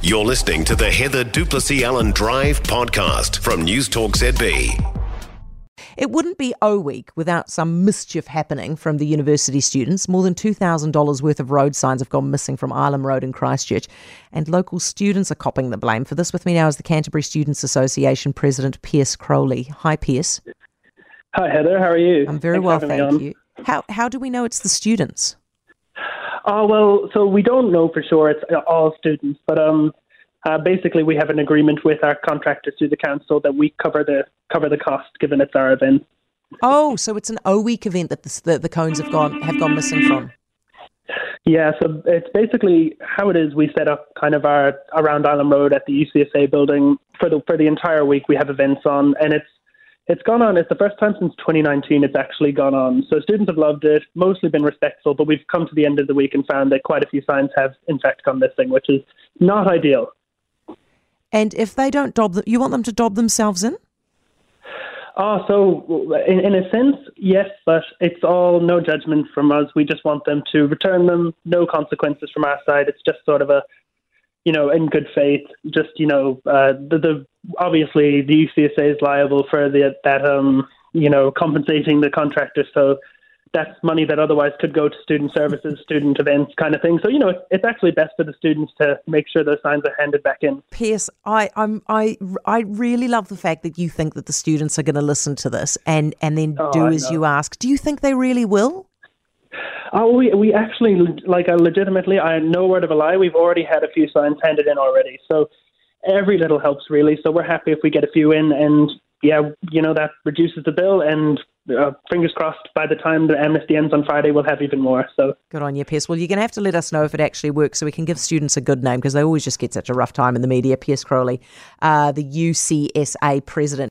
You're listening to the Heather du Plessis-Allen Drive podcast from News Talk ZB. It wouldn't be O Week without some mischief happening from the university students. More than $2,000 worth of road signs have gone missing from Ilam Road in Christchurch, and local students are copping the blame for this. With me now is the Canterbury Students Association President Pierce Crowley. Hi, Pierce. Hi, Heather. How are you? I'm very Thanks well, for having me thank you. How, how do we know it's the students? Oh well, so we don't know for sure. It's all students, but um, uh, basically we have an agreement with our contractors through the council that we cover the cover the cost, given it's our event. Oh, so it's an O Week event that the, the, the cones have gone have gone missing from. Yeah, so it's basically how it is. We set up kind of our around Ilam Road at the UCSA building for the for the entire week. We have events on, and it's it's gone on. It's the first time since 2019 it's actually gone on. So students have loved it, mostly been respectful, but we've come to the end of the week and found that quite a few signs have in fact gone missing, which is not ideal. And if they don't dob them, you want them to dob themselves in? Oh, so in, in a sense, yes, but it's all no judgment from us. We just want them to return them, no consequences from our side. It's just sort of a, you know, in good faith. Just you know, uh, the, the obviously the UCSA is liable for the that um, you know, compensating the contractor. So that's money that otherwise could go to student services, student events, kind of thing. So you know, it's, it's actually best for the students to make sure those signs are handed back in. Pierce, I, I'm, I, I really love the fact that you think that the students are going to listen to this and, and then Oh, do as you ask. Do you think they really will? Oh, we we actually like uh, legitimately. I no word of a lie. We've already had a few signs handed in already. So every little helps really. So we're happy if we get a few in, and yeah, you know that reduces the bill. And uh, fingers crossed, by the time the amnesty ends on Friday, we'll have even more. So Good on you, Pierce. Well, you're going to have to let us know if it actually works so we can give students a good name because they always just get such a rough time in the media. Pierce Crowley, uh, the UCSA president.